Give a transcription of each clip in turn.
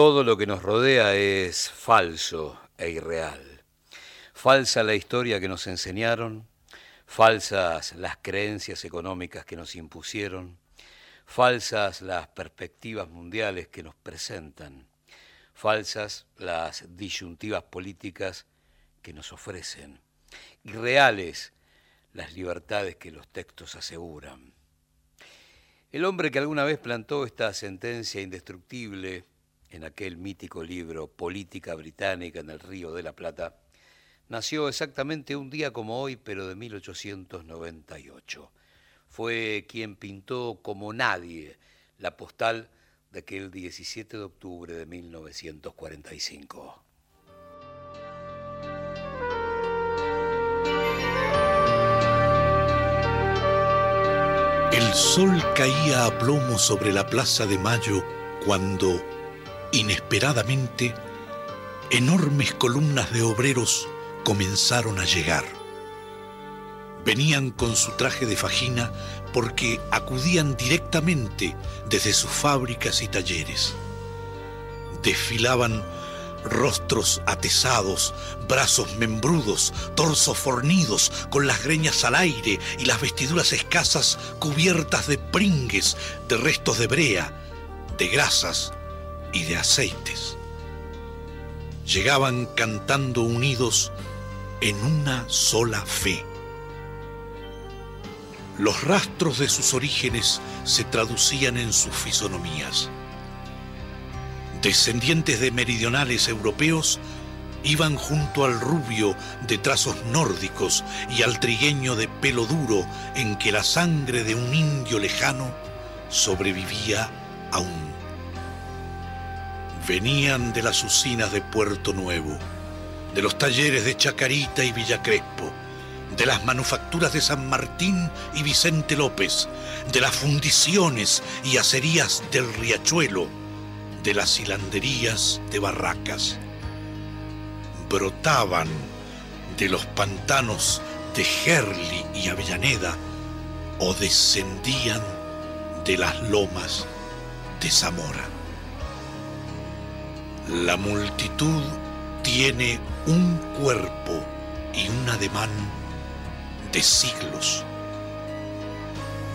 Todo lo que nos rodea es falso e irreal. Falsa la historia que nos enseñaron, falsas las creencias económicas que nos impusieron, falsas las perspectivas mundiales que nos presentan, falsas las disyuntivas políticas que nos ofrecen, irreales las libertades que los textos aseguran. El hombre que alguna vez plantó esta sentencia indestructible en aquel mítico libro Política Británica en el Río de la Plata, nació exactamente un día como hoy, pero de 1898. Fue quien pintó como nadie la postal de aquel 17 de octubre de 1945. El sol caía a plomo sobre la Plaza de Mayo cuando Inesperadamente, enormes columnas de obreros comenzaron a llegar. Venían con su traje de fajina porque acudían directamente desde sus fábricas y talleres. Desfilaban rostros atesados, brazos membrudos, torsos fornidos, con las greñas al aire y las vestiduras escasas cubiertas de pringues, de restos de brea, de grasas y de aceites. Llegaban cantando unidos en una sola fe. Los rastros de sus orígenes se traducían en sus fisonomías. Descendientes de meridionales europeos iban junto al rubio de trazos nórdicos y al trigueño de pelo duro en que la sangre de un indio lejano sobrevivía aún venían de las usinas de Puerto Nuevo, de los talleres de Chacarita y Villa Crespo, de las manufacturas de San Martín y Vicente López, de las fundiciones y acerías del Riachuelo, de las hilanderías de Barracas. Brotaban de los pantanos de Gerli y Avellaneda o descendían de las lomas de Zamora. La multitud tiene un cuerpo y un ademán de siglos.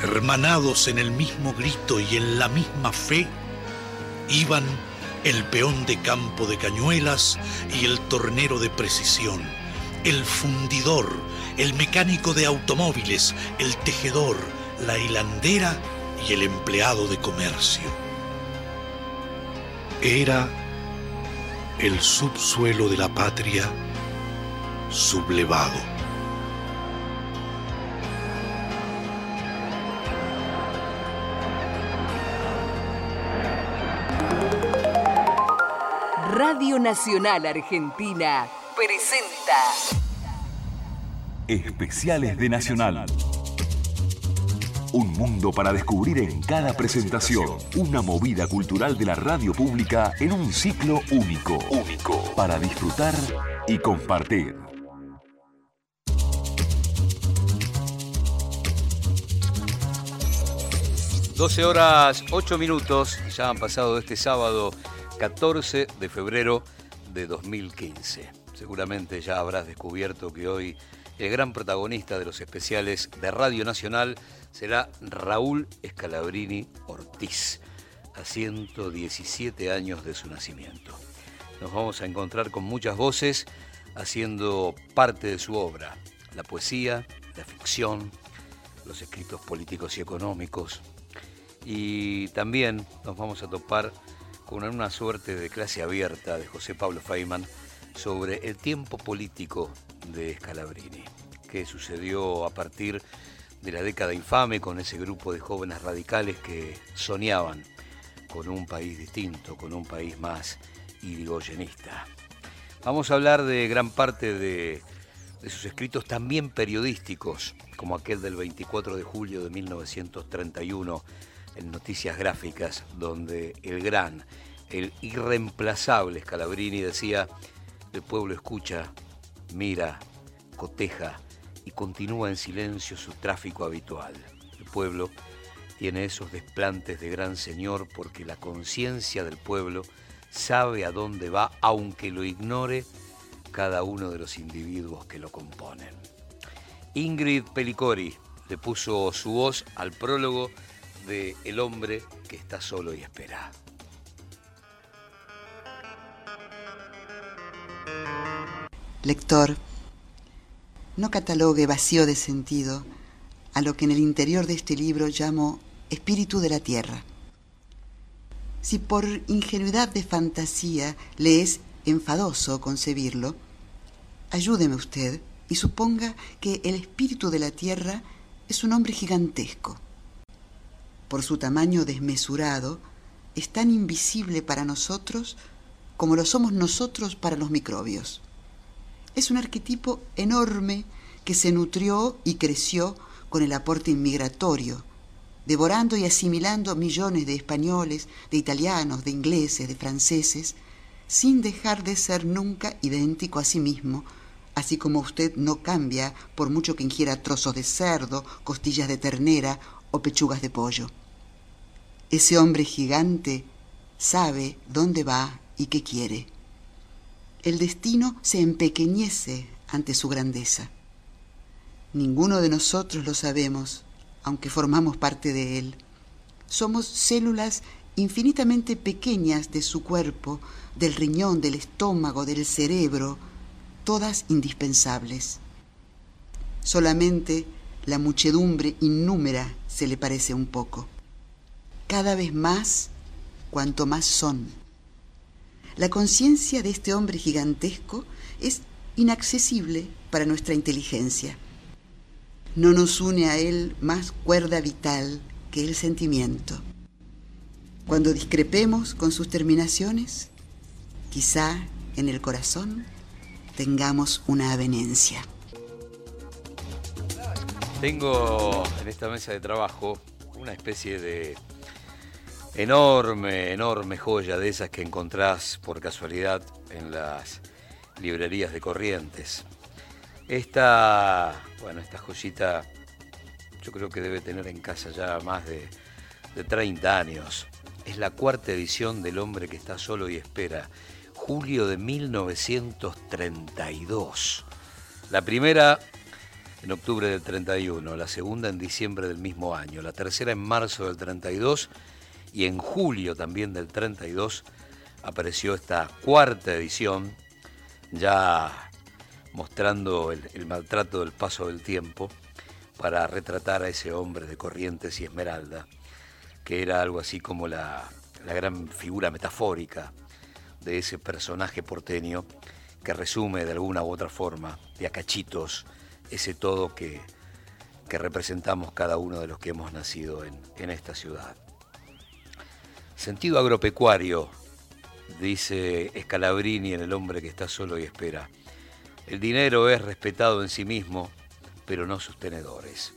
Hermanados en el mismo grito y en la misma fe, iban el peón de campo de cañuelas y el tornero de precisión, el fundidor, el mecánico de automóviles, el tejedor, la hilandera y el empleado de comercio. Era el subsuelo de la patria sublevado. Radio Nacional Argentina presenta Especiales de Nacional. Un mundo para descubrir en cada presentación. Una movida cultural de la radio pública en un ciclo único. Único. Para disfrutar y compartir. ...12 horas 8 minutos... ...ya han pasado este sábado... ...14 de febrero de 2015... ...seguramente ya habrás descubierto que hoy... ...el gran protagonista de los especiales de Radio Nacional será Raúl Escalabrini Ortiz, a 117 años de su nacimiento. Nos vamos a encontrar con muchas voces haciendo parte de su obra, la poesía, la ficción, los escritos políticos y económicos. Y también nos vamos a topar con una suerte de clase abierta de José Pablo Feynman sobre el tiempo político de Scalabrini, que sucedió a partir de de la década infame con ese grupo de jóvenes radicales que soñaban con un país distinto, con un país más irigoyenista. Vamos a hablar de gran parte de, de sus escritos también periodísticos, como aquel del 24 de julio de 1931 en Noticias Gráficas, donde el gran, el irreemplazable Scalabrini decía, el pueblo escucha, mira, coteja, y continúa en silencio su tráfico habitual. El pueblo tiene esos desplantes de gran señor porque la conciencia del pueblo sabe a dónde va, aunque lo ignore cada uno de los individuos que lo componen. Ingrid Pelicori le puso su voz al prólogo de El hombre que está solo y espera. Lector, no catalogue vacío de sentido a lo que en el interior de este libro llamo espíritu de la tierra. Si por ingenuidad de fantasía le es enfadoso concebirlo, ayúdeme usted y suponga que el espíritu de la tierra es un hombre gigantesco. Por su tamaño desmesurado, es tan invisible para nosotros como lo somos nosotros para los microbios. Es un arquetipo enorme que se nutrió y creció con el aporte inmigratorio, devorando y asimilando millones de españoles, de italianos, de ingleses, de franceses, sin dejar de ser nunca idéntico a sí mismo, así como usted no cambia por mucho que ingiera trozos de cerdo, costillas de ternera o pechugas de pollo. Ese hombre gigante sabe dónde va y qué quiere. El destino se empequeñece ante su grandeza. Ninguno de nosotros lo sabemos, aunque formamos parte de él. Somos células infinitamente pequeñas de su cuerpo, del riñón, del estómago, del cerebro, todas indispensables. Solamente la muchedumbre innúmera se le parece un poco. Cada vez más, cuanto más son. La conciencia de este hombre gigantesco es inaccesible para nuestra inteligencia. No nos une a él más cuerda vital que el sentimiento. Cuando discrepemos con sus terminaciones, quizá en el corazón tengamos una avenencia. Tengo en esta mesa de trabajo una especie de enorme, enorme joya de esas que encontrás por casualidad en las librerías de Corrientes. Esta, bueno, esta joyita yo creo que debe tener en casa ya más de, de 30 años. Es la cuarta edición del hombre que está solo y espera julio de 1932. La primera en octubre del 31, la segunda en diciembre del mismo año, la tercera en marzo del 32 y en julio también del 32 apareció esta cuarta edición, ya mostrando el, maltrato del paso del tiempo para retratar a ese hombre de Corrientes y Esmeralda, que era algo así como la, gran figura metafórica de ese personaje porteño que resume de alguna u otra forma, de acachitos, ese todo que, representamos cada uno de los que hemos nacido en esta ciudad. Sentido agropecuario, dice Scalabrini en El hombre que está solo y espera. El dinero es respetado en sí mismo, pero no sus tenedores.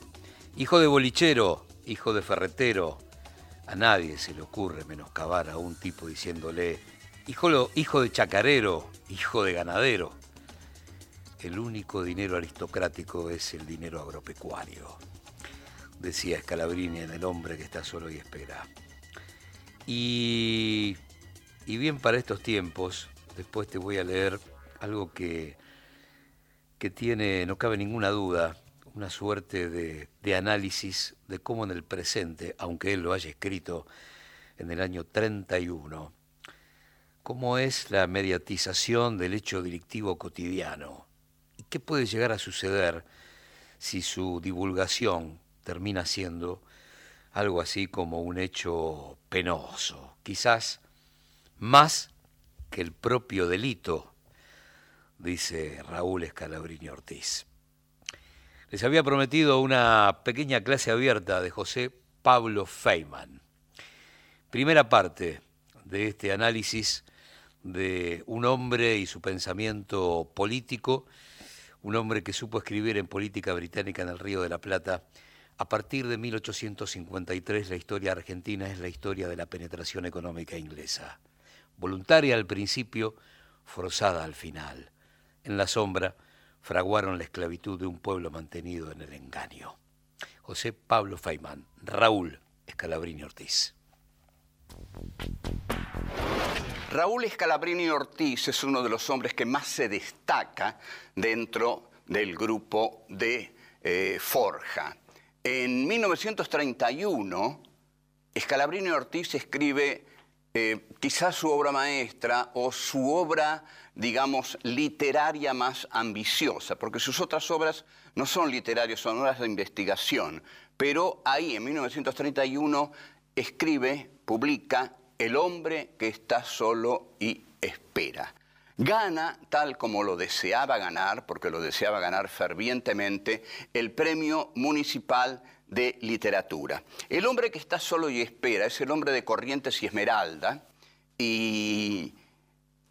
Hijo de bolichero, hijo de ferretero, a nadie se le ocurre menoscabar a un tipo diciéndole Hijo, hijo de chacarero, hijo de ganadero. El único dinero aristocrático es el dinero agropecuario, decía Scalabrini en El hombre que está solo y espera. Y, bien para estos tiempos, después te voy a leer algo que, que tiene, no cabe ninguna duda, una suerte de, análisis de cómo en el presente, aunque él lo haya escrito en el año 31, cómo es la mediatización del hecho delictivo cotidiano. Y qué puede llegar a suceder si su divulgación termina siendo algo así como un hecho penoso, quizás más que el propio delito, dice Raúl Escalabrini Ortiz. Les había prometido una pequeña clase abierta de José Pablo Feynman. Primera parte de este análisis de un hombre y su pensamiento político, un hombre que supo escribir en política británica en el Río de la Plata. A partir de 1853 la historia argentina es la historia de la penetración económica inglesa. Voluntaria al principio, forzada al final. En la sombra fraguaron la esclavitud de un pueblo mantenido en el engaño. José Pablo Feynman, Raúl Escalabrini Ortiz. Raúl Escalabrini Ortiz es uno de los hombres que más se destaca dentro del grupo de eh, Forja. En 1931, Escalabrini Ortiz escribe eh, quizás su obra maestra o su obra, digamos, literaria más ambiciosa, porque sus otras obras no son literarias, son obras de investigación. Pero ahí, en 1931, escribe, publica El hombre que está solo y espera. Gana, tal como lo deseaba ganar, porque lo deseaba ganar fervientemente, el premio municipal de literatura. El hombre que está solo y espera es el hombre de Corrientes y Esmeralda y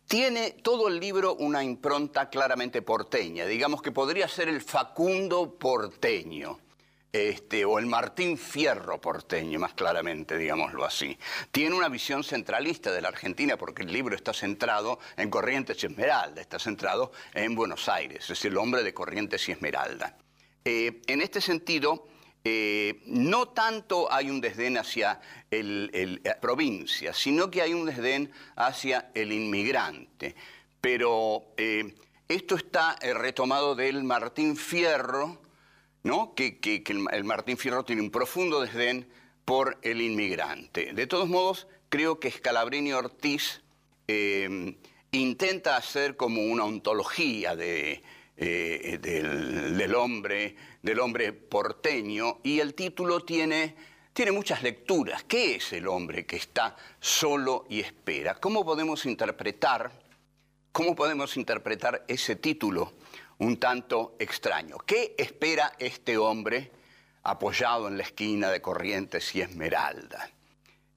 tiene todo el libro una impronta claramente porteña, digamos que podría ser el Facundo porteño. Este, o el Martín Fierro porteño, más claramente, digámoslo así. Tiene una visión centralista de la Argentina porque el libro está centrado en Corrientes y Esmeralda, está centrado en Buenos Aires, es el hombre de Corrientes y Esmeralda. Eh, en este sentido, eh, no tanto hay un desdén hacia la eh, provincia, sino que hay un desdén hacia el inmigrante. Pero esto está retomado del Martín Fierro, ¿no? que, el, Martín Fierro tiene un profundo desdén por el inmigrante. De todos modos, creo que Scalabrini Ortiz intenta hacer como una ontología eh, del, hombre, del hombre porteño, y el título tiene, tiene muchas lecturas. ¿Qué es el hombre que está solo y espera? ¿Cómo podemos interpretar, cómo podemos interpretar ese título un tanto extraño? ¿Qué espera este hombre apoyado en la esquina de Corrientes y Esmeralda?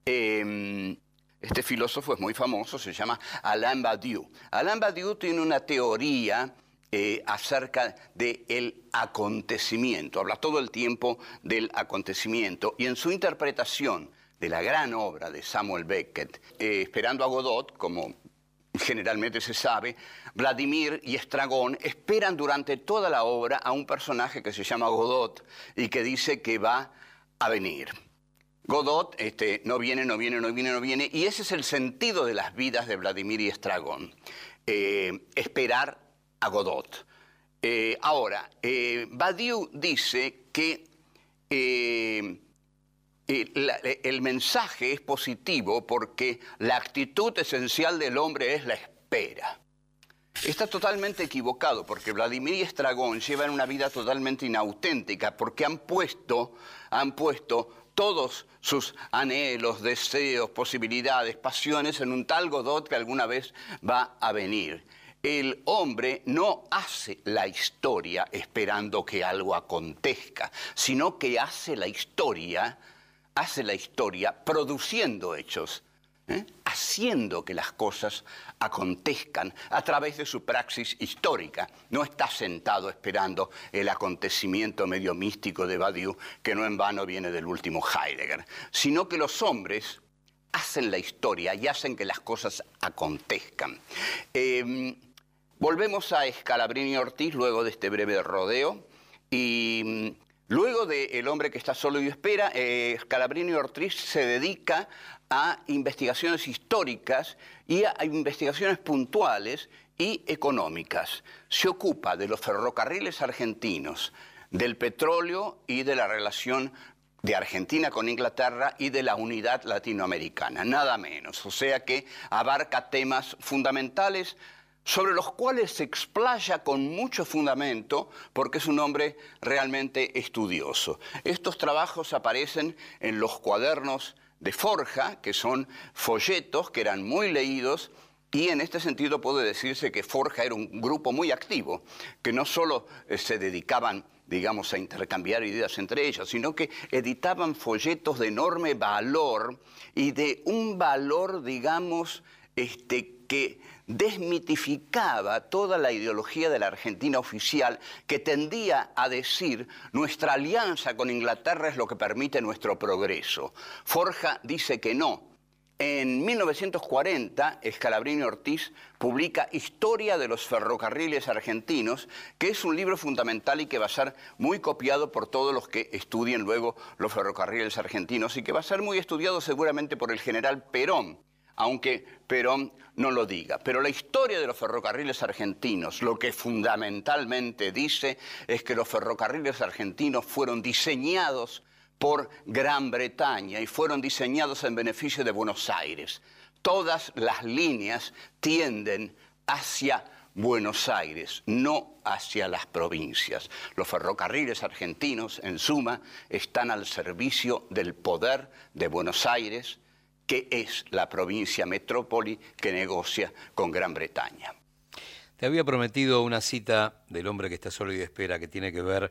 Em, este filósofo es muy famoso, se llama Alain Badiou. Alain Badiou tiene una teoría eh, acerca del acontecimiento, habla todo el tiempo del acontecimiento y en su interpretación de la gran obra de Samuel Beckett, eh, Esperando a Godot, como generalmente se sabe, Vladimir y Estragón esperan durante toda la obra a un personaje que se llama Godot y que dice que va a venir. Godot este, no viene, no viene, no viene, no viene, y ese es el sentido de las vidas de Vladimir y Estragón. Eh, esperar a Godot. Eh, ahora, eh, Badiou dice que eh, el mensaje es positivo porque la actitud esencial del hombre es la espera. Está totalmente equivocado porque Vladimir y Estragón llevan una vida totalmente inauténtica porque han puesto, han puesto todos sus anhelos, deseos, posibilidades, pasiones en un tal Godot que alguna vez va a venir el hombre no hace la historia esperando que algo acontezca, sino que hace la historia, hace la historia produciendo hechos, ¿eh? haciendo que las cosas acontezcan a través de su praxis histórica. No está sentado esperando el acontecimiento medio místico de Badiou, que no en vano viene del último Heidegger, sino que los hombres hacen la historia y hacen que las cosas acontezcan. Em, Volvemos a Escalabrini Ortiz luego de este breve rodeo y mm, luego de El hombre que está solo y espera, eh, Scalabrini Ortiz se dedica a investigaciones históricas y a investigaciones puntuales y económicas. Se ocupa de los ferrocarriles argentinos, del petróleo y de la relación de Argentina con Inglaterra y de la unidad latinoamericana, nada menos. O sea que abarca temas fundamentales sobre los cuales se explaya con mucho fundamento porque es un hombre realmente estudioso. Estos trabajos aparecen en los cuadernos de Forja, que son folletos que eran muy leídos y en este sentido puede decirse que Forja era un grupo muy activo, que no solo eh, se dedicaban, digamos, a intercambiar ideas entre ellos, sino que editaban folletos de enorme valor y de un valor, digamos, este, que desmitificaba toda la ideología de la Argentina oficial que tendía a decir nuestra alianza con Inglaterra es lo que permite nuestro progreso. Forja dice que no. En 1940, Escalabrini Ortiz publica Historia de los ferrocarriles argentinos, que es un libro fundamental y que va a ser muy copiado por todos los que estudien luego los ferrocarriles argentinos y que va a ser muy estudiado seguramente por el general Perón aunque Perón no lo diga. Pero la historia de los ferrocarriles argentinos lo que fundamentalmente dice es que los ferrocarriles argentinos fueron diseñados por Gran Bretaña y fueron diseñados en beneficio de Buenos Aires. Todas las líneas tienden hacia Buenos Aires, no hacia las provincias. Los ferrocarriles argentinos, en suma, están al servicio del poder de Buenos Aires, que es la provincia metrópoli que negocia con Gran Bretaña. Te había prometido una cita del hombre que está solo y espera, que tiene que ver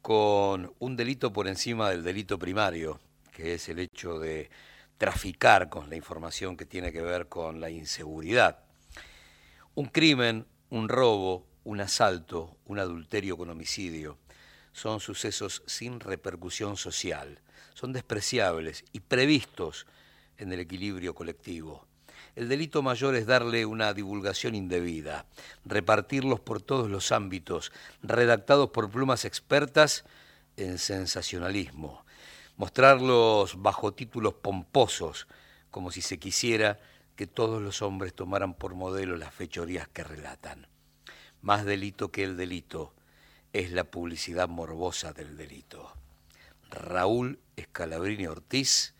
con un delito por encima del delito primario, que es el hecho de traficar con la información que tiene que ver con la inseguridad. Un crimen, un robo, un asalto, un adulterio con homicidio, son sucesos sin repercusión social, son despreciables y previstos en el equilibrio colectivo. El delito mayor es darle una divulgación indebida, repartirlos por todos los ámbitos, redactados por plumas expertas en sensacionalismo, mostrarlos bajo títulos pomposos, como si se quisiera que todos los hombres tomaran por modelo las fechorías que relatan. Más delito que el delito es la publicidad morbosa del delito. Raúl Escalabrini Ortiz,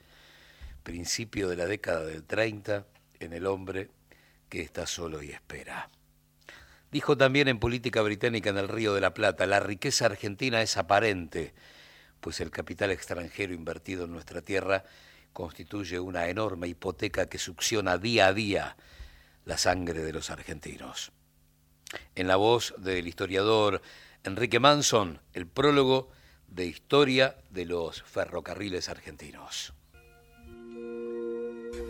principio de la década del 30, en el hombre que está solo y espera. Dijo también en Política Británica en el Río de la Plata, la riqueza argentina es aparente, pues el capital extranjero invertido en nuestra tierra constituye una enorme hipoteca que succiona día a día la sangre de los argentinos. En la voz del historiador Enrique Manson, el prólogo de Historia de los Ferrocarriles Argentinos.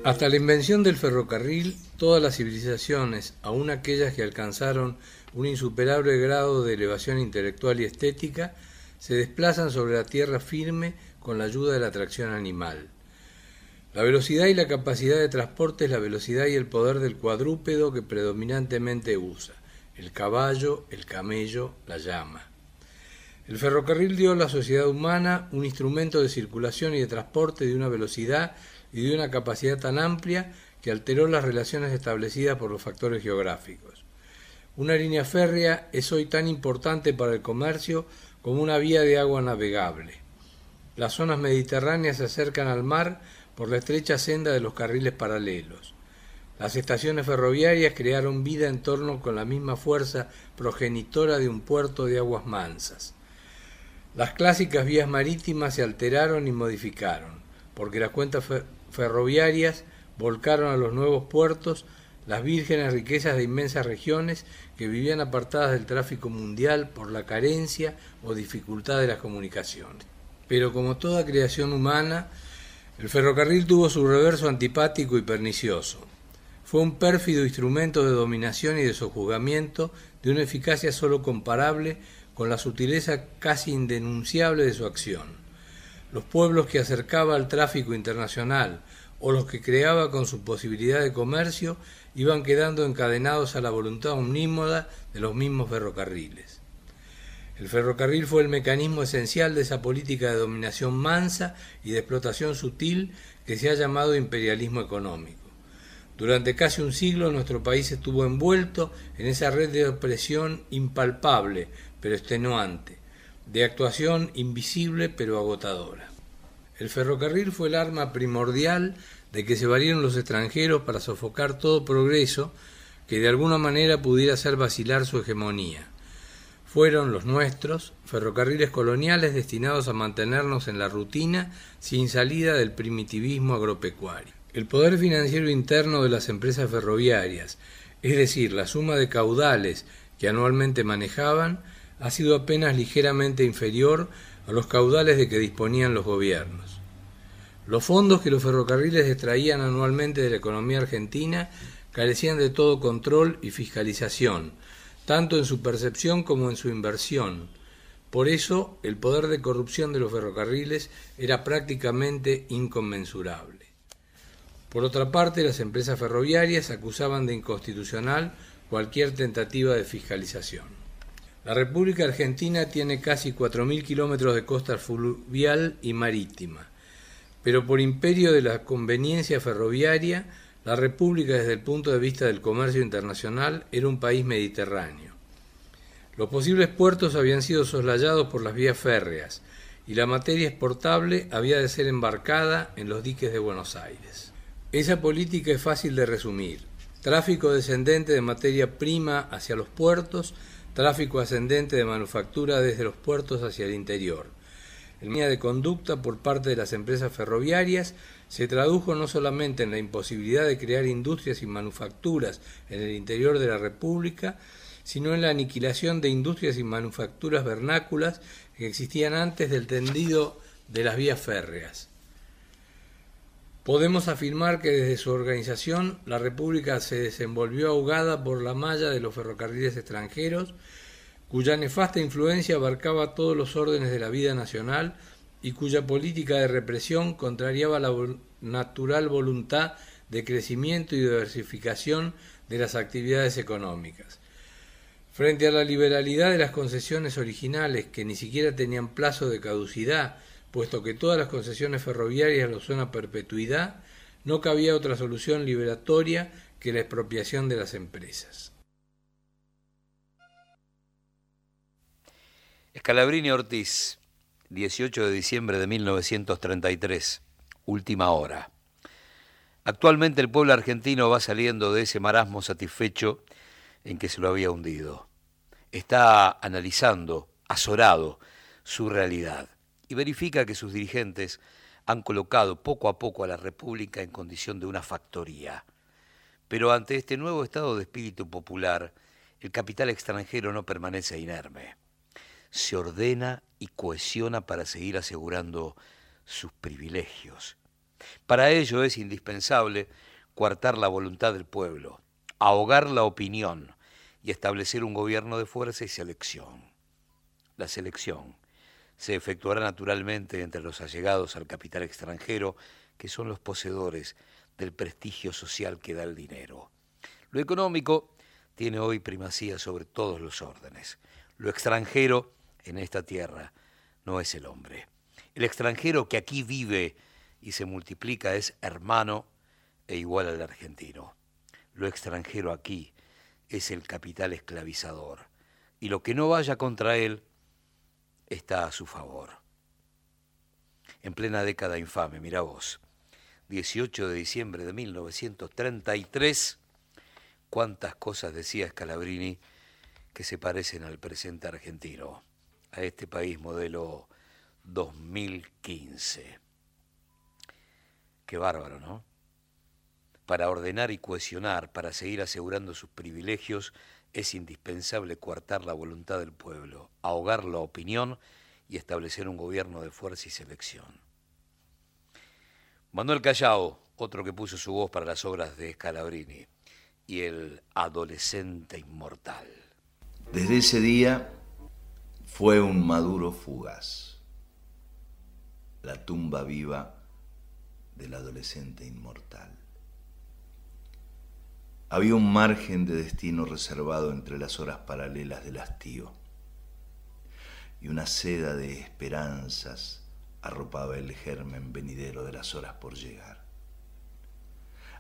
Hasta la invención del ferrocarril, todas las civilizaciones, aun aquellas que alcanzaron un insuperable grado de elevación intelectual y estética, se desplazan sobre la tierra firme con la ayuda de la tracción animal. La velocidad y la capacidad de transporte es la velocidad y el poder del cuadrúpedo que predominantemente usa, el caballo, el camello, la llama. El ferrocarril dio a la sociedad humana un instrumento de circulación y de transporte de una velocidad y de una capacidad tan amplia que alteró las relaciones establecidas por los factores geográficos. Una línea férrea es hoy tan importante para el comercio como una vía de agua navegable. Las zonas mediterráneas se acercan al mar por la estrecha senda de los carriles paralelos. Las estaciones ferroviarias crearon vida en torno con la misma fuerza progenitora de un puerto de aguas mansas. Las clásicas vías marítimas se alteraron y modificaron, porque las cuentas ferroviarias volcaron a los nuevos puertos las vírgenes riquezas de inmensas regiones que vivían apartadas del tráfico mundial por la carencia o dificultad de las comunicaciones. Pero como toda creación humana, el ferrocarril tuvo su reverso antipático y pernicioso. Fue un pérfido instrumento de dominación y de sojuzgamiento de una eficacia sólo comparable con la sutileza casi indenunciable de su acción los pueblos que acercaba al tráfico internacional o los que creaba con su posibilidad de comercio iban quedando encadenados a la voluntad omnímoda de los mismos ferrocarriles. El ferrocarril fue el mecanismo esencial de esa política de dominación mansa y de explotación sutil que se ha llamado imperialismo económico. Durante casi un siglo nuestro país estuvo envuelto en esa red de opresión impalpable, pero extenuante, de actuación invisible pero agotadora. El ferrocarril fue el arma primordial de que se valieron los extranjeros para sofocar todo progreso que de alguna manera pudiera hacer vacilar su hegemonía. Fueron los nuestros, ferrocarriles coloniales destinados a mantenernos en la rutina sin salida del primitivismo agropecuario. El poder financiero interno de las empresas ferroviarias, es decir, la suma de caudales que anualmente manejaban, ha sido apenas ligeramente inferior a los caudales de que disponían los gobiernos. Los fondos que los ferrocarriles extraían anualmente de la economía argentina carecían de todo control y fiscalización, tanto en su percepción como en su inversión. Por eso, el poder de corrupción de los ferrocarriles era prácticamente inconmensurable. Por otra parte, las empresas ferroviarias acusaban de inconstitucional cualquier tentativa de fiscalización. La República Argentina tiene casi 4.000 kilómetros de costa fluvial y marítima, pero por imperio de la conveniencia ferroviaria, la República desde el punto de vista del comercio internacional era un país mediterráneo. Los posibles puertos habían sido soslayados por las vías férreas y la materia exportable había de ser embarcada en los diques de Buenos Aires. Esa política es fácil de resumir. Tráfico descendente de materia prima hacia los puertos, tráfico ascendente de manufactura desde los puertos hacia el interior. En línea de conducta por parte de las empresas ferroviarias se tradujo no solamente en la imposibilidad de crear industrias y manufacturas en el interior de la República, sino en la aniquilación de industrias y manufacturas vernáculas que existían antes del tendido de las vías férreas. Podemos afirmar que desde su organización la República se desenvolvió ahogada por la malla de los ferrocarriles extranjeros, cuya nefasta influencia abarcaba todos los órdenes de la vida nacional y cuya política de represión contrariaba la natural voluntad de crecimiento y diversificación de las actividades económicas. Frente a la liberalidad de las concesiones originales, que ni siquiera tenían plazo de caducidad, puesto que todas las concesiones ferroviarias lo son a perpetuidad, no cabía otra solución liberatoria que la expropiación de las empresas. Escalabrini Ortiz, 18 de diciembre de 1933, última hora. Actualmente el pueblo argentino va saliendo de ese marasmo satisfecho en que se lo había hundido. Está analizando, azorado, su realidad y verifica que sus dirigentes han colocado poco a poco a la República en condición de una factoría. Pero ante este nuevo estado de espíritu popular, el capital extranjero no permanece inerme. Se ordena y cohesiona para seguir asegurando sus privilegios. Para ello es indispensable coartar la voluntad del pueblo, ahogar la opinión, y establecer un gobierno de fuerza y selección. La selección se efectuará naturalmente entre los allegados al capital extranjero, que son los poseedores del prestigio social que da el dinero. Lo económico tiene hoy primacía sobre todos los órdenes. Lo extranjero en esta tierra no es el hombre. El extranjero que aquí vive y se multiplica es hermano e igual al argentino. Lo extranjero aquí es el capital esclavizador, y lo que no vaya contra él está a su favor. En plena década infame, mira vos, 18 de diciembre de 1933, cuántas cosas decía Scalabrini que se parecen al presente argentino, a este país modelo 2015. Qué bárbaro, ¿no? Para ordenar y cohesionar, para seguir asegurando sus privilegios, es indispensable coartar la voluntad del pueblo, ahogar la opinión y establecer un gobierno de fuerza y selección. Manuel Callao, otro que puso su voz para las obras de Scalabrini, y el adolescente inmortal. Desde ese día fue un maduro fugaz, la tumba viva del adolescente inmortal. Había un margen de destino reservado entre las horas paralelas del hastío, y una seda de esperanzas arropaba el germen venidero de las horas por llegar.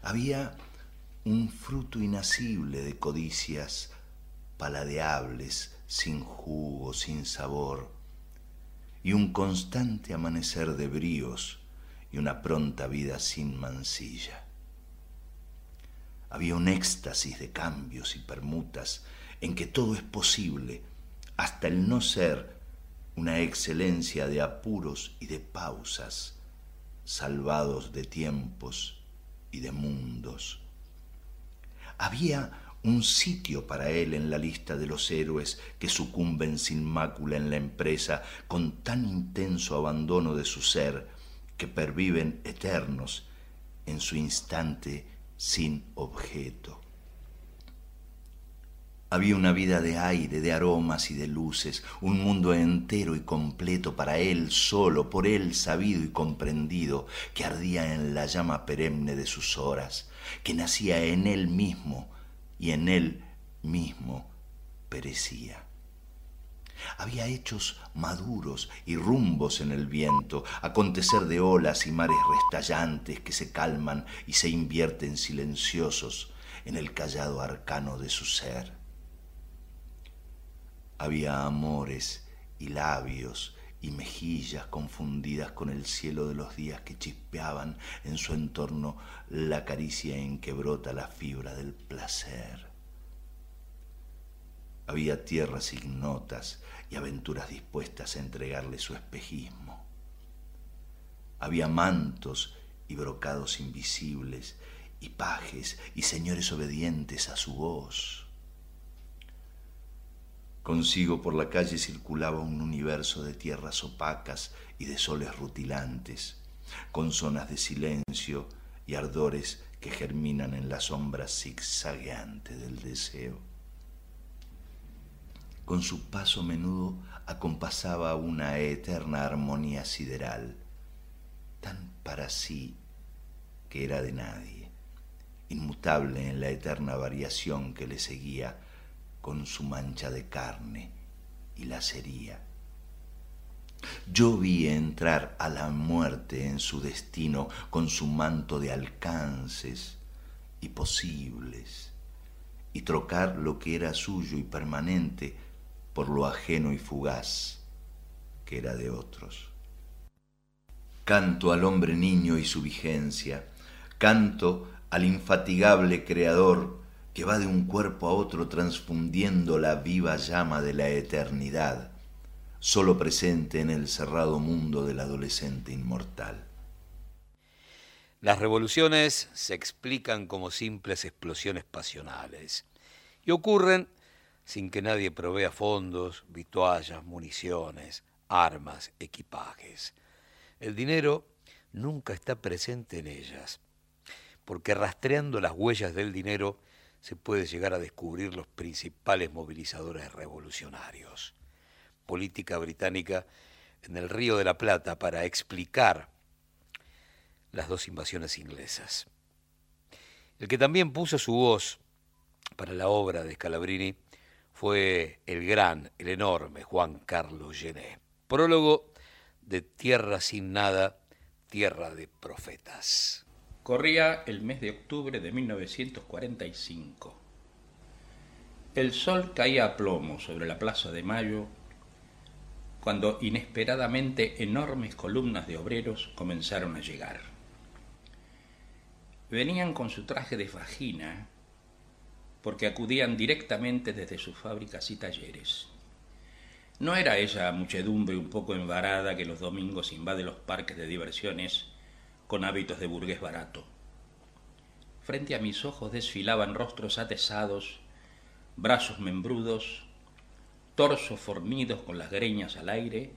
Había un fruto inacible de codicias paladeables, sin jugo, sin sabor, y un constante amanecer de bríos y una pronta vida sin mancilla. Había un éxtasis de cambios y permutas en que todo es posible, hasta el no ser una excelencia de apuros y de pausas, salvados de tiempos y de mundos. Había un sitio para él en la lista de los héroes que sucumben sin mácula en la empresa con tan intenso abandono de su ser que perviven eternos en su instante sin objeto. Había una vida de aire, de aromas y de luces, un mundo entero y completo para él solo, por él sabido y comprendido, que ardía en la llama perenne de sus horas, que nacía en él mismo y en él mismo perecía. Había hechos maduros y rumbos en el viento, acontecer de olas y mares restallantes que se calman y se invierten silenciosos en el callado arcano de su ser. Había amores y labios y mejillas confundidas con el cielo de los días que chispeaban en su entorno la caricia en que brota la fibra del placer. Había tierras ignotas y aventuras dispuestas a entregarle su espejismo. Había mantos y brocados invisibles y pajes y señores obedientes a su voz. Consigo por la calle circulaba un universo de tierras opacas y de soles rutilantes, con zonas de silencio y ardores que germinan en la sombra zigzagueante del deseo. Con su paso menudo acompasaba una eterna armonía sideral, tan para sí que era de nadie, inmutable en la eterna variación que le seguía con su mancha de carne y lacería. Yo vi entrar a la muerte en su destino con su manto de alcances y posibles, y trocar lo que era suyo y permanente por lo ajeno y fugaz que era de otros. Canto al hombre niño y su vigencia, canto al infatigable creador que va de un cuerpo a otro transfundiendo la viva llama de la eternidad, solo presente en el cerrado mundo del adolescente inmortal. Las revoluciones se explican como simples explosiones pasionales y ocurren sin que nadie provea fondos, vituallas, municiones, armas, equipajes. El dinero nunca está presente en ellas, porque rastreando las huellas del dinero se puede llegar a descubrir los principales movilizadores revolucionarios. Política británica en el Río de la Plata para explicar las dos invasiones inglesas. El que también puso su voz para la obra de Scalabrini fue el gran, el enorme Juan Carlos Gené. Prólogo de Tierra sin nada, tierra de profetas. Corría el mes de octubre de 1945. El sol caía a plomo sobre la Plaza de Mayo cuando inesperadamente enormes columnas de obreros comenzaron a llegar. Venían con su traje de fajina porque acudían directamente desde sus fábricas y talleres. No era esa muchedumbre un poco embarada que los domingos invade los parques de diversiones con hábitos de burgués barato. Frente a mis ojos desfilaban rostros atesados, brazos membrudos, torsos fornidos con las greñas al aire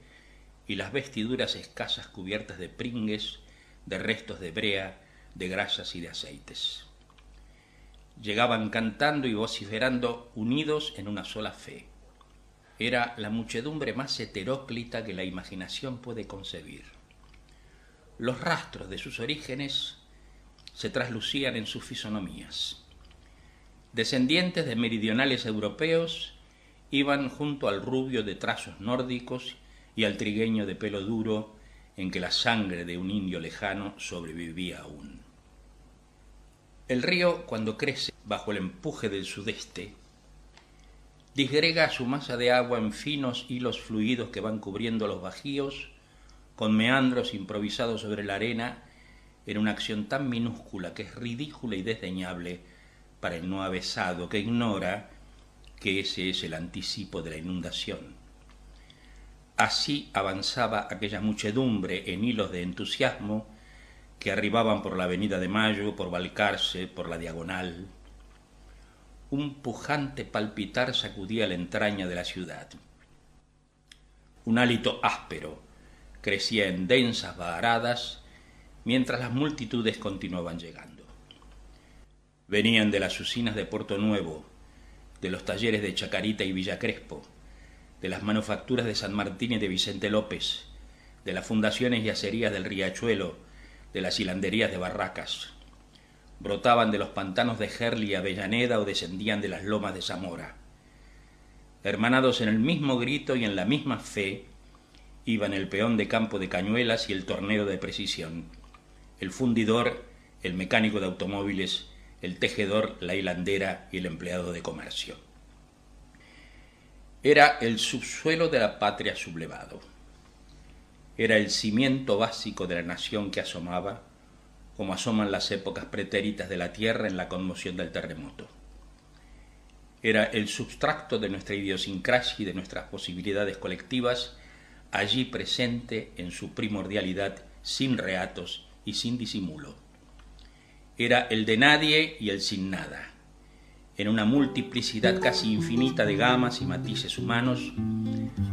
y las vestiduras escasas cubiertas de pringues, de restos de brea, de grasas y de aceites llegaban cantando y vociferando unidos en una sola fe. Era la muchedumbre más heteróclita que la imaginación puede concebir. Los rastros de sus orígenes se traslucían en sus fisonomías. Descendientes de meridionales europeos iban junto al rubio de trazos nórdicos y al trigueño de pelo duro en que la sangre de un indio lejano sobrevivía aún. El río, cuando crece bajo el empuje del sudeste, disgrega su masa de agua en finos hilos fluidos que van cubriendo los bajíos, con meandros improvisados sobre la arena, en una acción tan minúscula que es ridícula y desdeñable para el no avesado que ignora que ese es el anticipo de la inundación. Así avanzaba aquella muchedumbre en hilos de entusiasmo que arribaban por la Avenida de Mayo, por Balcarce, por la Diagonal. Un pujante palpitar sacudía la entraña de la ciudad. Un hálito áspero crecía en densas varadas mientras las multitudes continuaban llegando. Venían de las usinas de Puerto Nuevo, de los talleres de Chacarita y Villa Crespo, de las manufacturas de San Martín y de Vicente López, de las fundaciones y acerías del Riachuelo, de las hilanderías de barracas. Brotaban de los pantanos de Gerli y Avellaneda o descendían de las lomas de Zamora. hermanados en el mismo grito y en la misma fe, iban el peón de campo de cañuelas y el tornero de precisión, el fundidor, el mecánico de automóviles, el tejedor, la hilandera y el empleado de comercio. Era el subsuelo de la patria sublevado. Era el cimiento básico de la nación que asomaba, como asoman las épocas pretéritas de la tierra en la conmoción del terremoto. Era el substracto de nuestra idiosincrasia y de nuestras posibilidades colectivas, allí presente en su primordialidad, sin reatos y sin disimulo. Era el de nadie y el sin nada, en una multiplicidad casi infinita de gamas y matices humanos,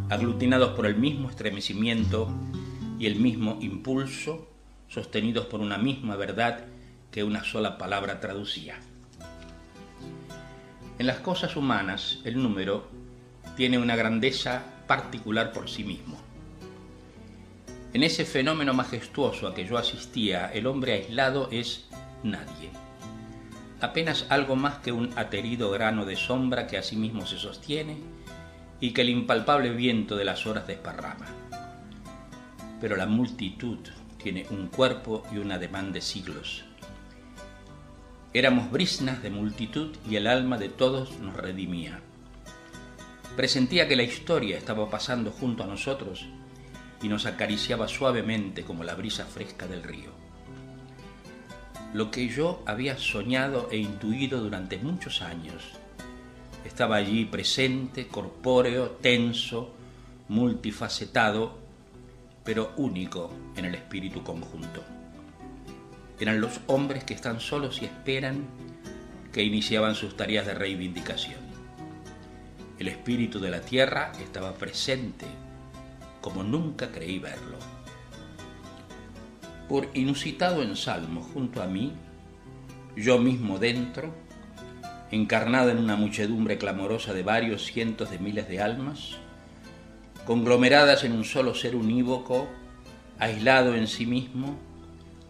aglutinados por el mismo estremecimiento y el mismo impulso, sostenidos por una misma verdad que una sola palabra traducía. En las cosas humanas, el número tiene una grandeza particular por sí mismo. En ese fenómeno majestuoso a que yo asistía, el hombre aislado es nadie. Apenas algo más que un aterido grano de sombra que a sí mismo se sostiene y que el impalpable viento de las horas desparrama. Pero la multitud tiene un cuerpo y un ademán de siglos Éramos brisnas de multitud y el alma de todos nos redimía. Presentía que la historia estaba pasando junto a nosotros y nos acariciaba suavemente como la brisa fresca del río. Lo que yo había soñado e intuido durante muchos años estaba allí presente, corpóreo, tenso, multifacetado, pero único en el espíritu conjunto eran los hombres que están solos y esperan que iniciaban sus tareas de reivindicación. El espíritu de la tierra estaba presente como nunca creí verlo. Por inusitado ensalmo junto a mí, yo mismo dentro, encarnado en una muchedumbre clamorosa de varios cientos de miles de almas, conglomeradas en un solo ser unívoco, aislado en sí mismo,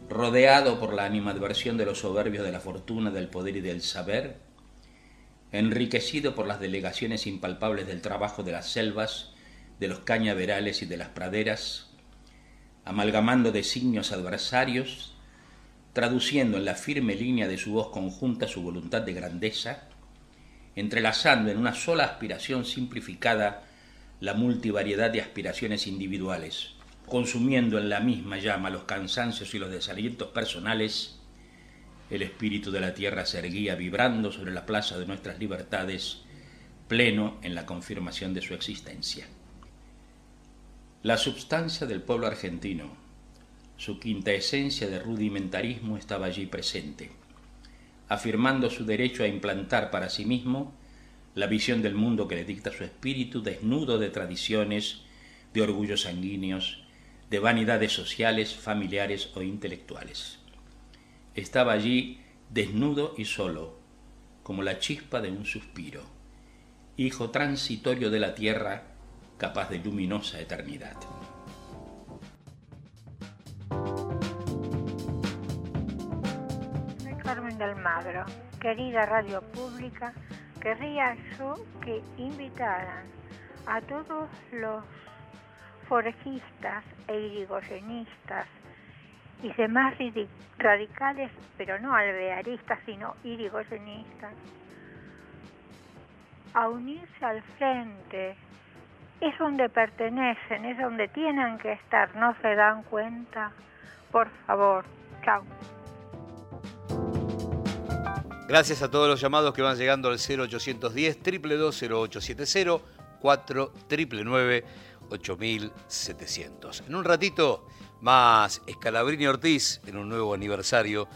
rodeado por la animadversión de los soberbios de la fortuna, del poder y del saber, enriquecido por las delegaciones impalpables del trabajo de las selvas, de los cañaverales y de las praderas, amalgamando designios adversarios, traduciendo en la firme línea de su voz conjunta su voluntad de grandeza, entrelazando en una sola aspiración simplificada la multivariedad de aspiraciones individuales consumiendo en la misma llama los cansancios y los desalientos personales, el espíritu de la tierra se erguía vibrando sobre la plaza de nuestras libertades, pleno en la confirmación de su existencia. La substancia del pueblo argentino, su quinta esencia de rudimentarismo estaba allí presente, afirmando su derecho a implantar para sí mismo la visión del mundo que le dicta su espíritu desnudo de tradiciones, de orgullos sanguíneos, de vanidades sociales, familiares o intelectuales. Estaba allí desnudo y solo, como la chispa de un suspiro, hijo transitorio de la tierra, capaz de luminosa eternidad. Soy Carmen del Magro, querida radio pública, querría yo que invitaran a todos los forejistas e irigoyenistas y demás radicales, pero no alvearistas, sino irigoyenistas, a unirse al frente. Es donde pertenecen, es donde tienen que estar, ¿no se dan cuenta? Por favor, chao. Gracias a todos los llamados que van llegando al 0810 0870 4 8700. En un ratito más Escalabrini Ortiz en un nuevo aniversario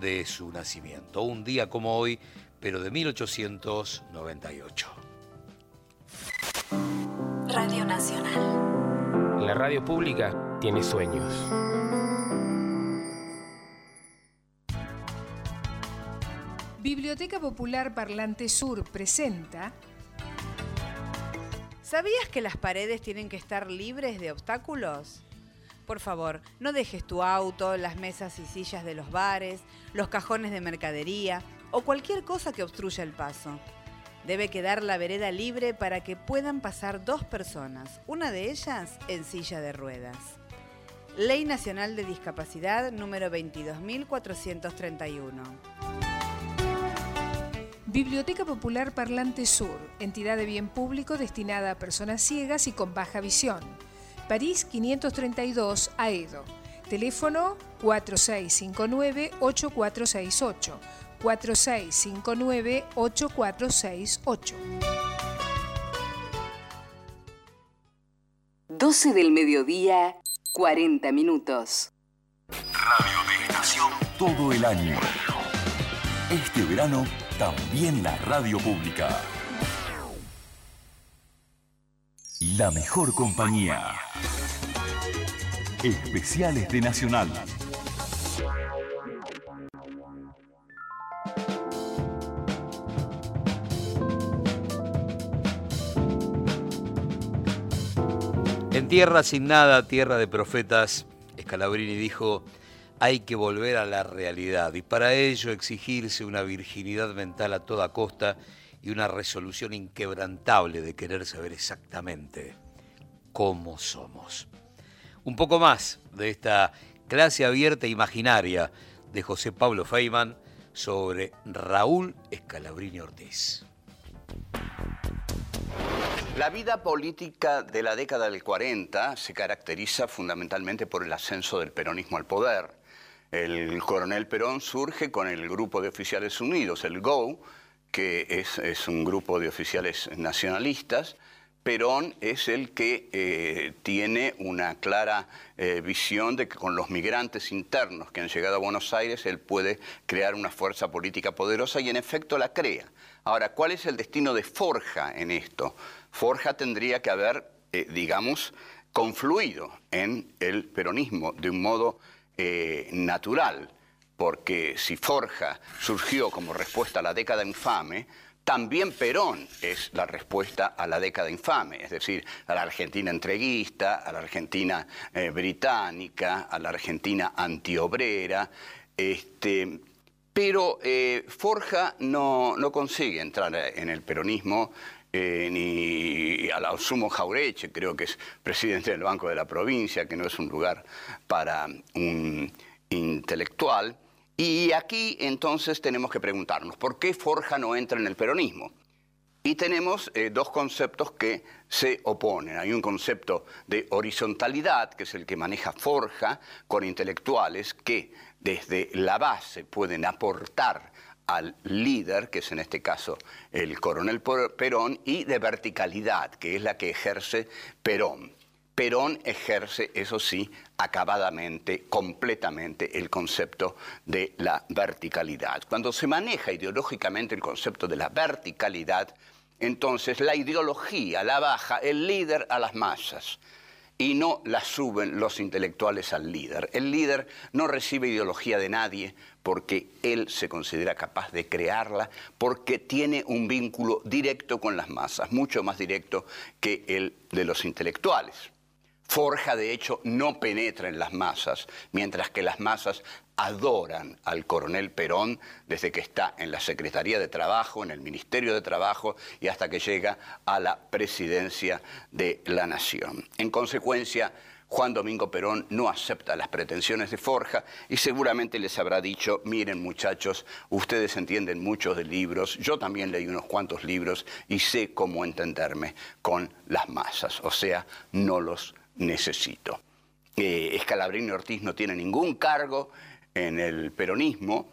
de su nacimiento. Un día como hoy, pero de 1898. Radio Nacional. La radio pública tiene sueños. Biblioteca Popular Parlante Sur presenta ¿Sabías que las paredes tienen que estar libres de obstáculos? Por favor, no dejes tu auto, las mesas y sillas de los bares, los cajones de mercadería o cualquier cosa que obstruya el paso. Debe quedar la vereda libre para que puedan pasar dos personas, una de ellas en silla de ruedas. Ley Nacional de Discapacidad número 22.431. Biblioteca Popular Parlante Sur, entidad de bien público destinada a personas ciegas y con baja visión. París 532 Aedo. Teléfono 4659-8468. 4659-8468. 12 del mediodía, 40 minutos. Radio de estación todo el año. Este verano, también la radio pública. La mejor compañía. Especiales de Nacional. Tierra sin nada, tierra de profetas, Scalabrini dijo, hay que volver a la realidad y para ello exigirse una virginidad mental a toda costa y una resolución inquebrantable de querer saber exactamente cómo somos. Un poco más de esta clase abierta e imaginaria de José Pablo Feynman sobre Raúl Escalabrini Ortiz. La vida política de la década del 40 se caracteriza fundamentalmente por el ascenso del peronismo al poder. El coronel Perón surge con el Grupo de Oficiales Unidos, el GO, que es, un grupo de oficiales nacionalistas. Perón es el que eh, tiene una clara eh, visión de que con los migrantes internos que han llegado a Buenos Aires, él puede crear una fuerza política poderosa y en efecto la crea. Ahora, ¿cuál es el destino de Forja en esto? Forja tendría que haber, eh, digamos, confluido en el peronismo de un modo natural, porque si Forja surgió como respuesta a la década infame, también Perón es la respuesta a la década infame, es decir, a la Argentina entreguista, a la Argentina eh, británica, a la Argentina antiobrera, este, pero Forja no, no, consigue entrar en el peronismo eh, ni a Sumo Jaureche, creo que es presidente del Banco de la Provincia, que no es un lugar para un intelectual. Y aquí entonces tenemos que preguntarnos, ¿por qué Forja no entra en el peronismo? Y tenemos eh, dos conceptos que se oponen. Hay un concepto de horizontalidad, que es el que maneja Forja, con intelectuales que desde la base pueden aportar al líder, que es en este caso el coronel Perón, y de verticalidad, que es la que ejerce Perón. Perón ejerce, eso sí, acabadamente, completamente el concepto de la verticalidad. Cuando se maneja ideológicamente el concepto de la verticalidad, entonces la ideología la baja el líder a las masas y no la suben los intelectuales al líder. El líder no recibe ideología de nadie porque él se considera capaz de crearla, porque tiene un vínculo directo con las masas, mucho más directo que el de los intelectuales. Forja, de hecho, no penetra en las masas, mientras que las masas adoran al coronel Perón desde que está en la Secretaría de Trabajo, en el Ministerio de Trabajo y hasta que llega a la presidencia de la Nación. En consecuencia, Juan Domingo Perón no acepta las pretensiones de Forja y seguramente les habrá dicho, miren muchachos, ustedes entienden muchos de libros, yo también leí unos cuantos libros y sé cómo entenderme con las masas, o sea, no los necesito. Eh, Escalabrini Ortiz no tiene ningún cargo en el peronismo,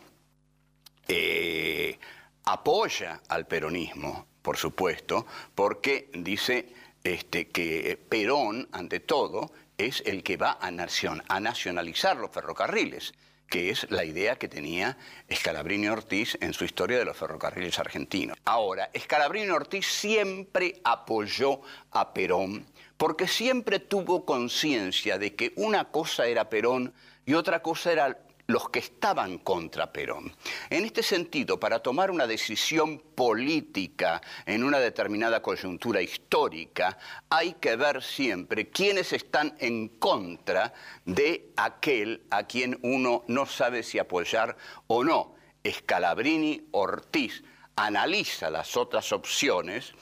eh, apoya al peronismo, por supuesto, porque dice este, que Perón, ante todo, es el que va a, a nacionalizar los ferrocarriles que es la idea que tenía Scalabrini Ortiz en su historia de los ferrocarriles argentinos. Ahora, Scalabrini Ortiz siempre apoyó a Perón porque siempre tuvo conciencia de que una cosa era Perón y otra cosa era los que estaban contra Perón. En este sentido, para tomar una decisión política en una determinada coyuntura histórica, hay que ver siempre quiénes están en contra de aquel a quien uno no sabe si apoyar o no. Scalabrini Ortiz analiza las otras opciones,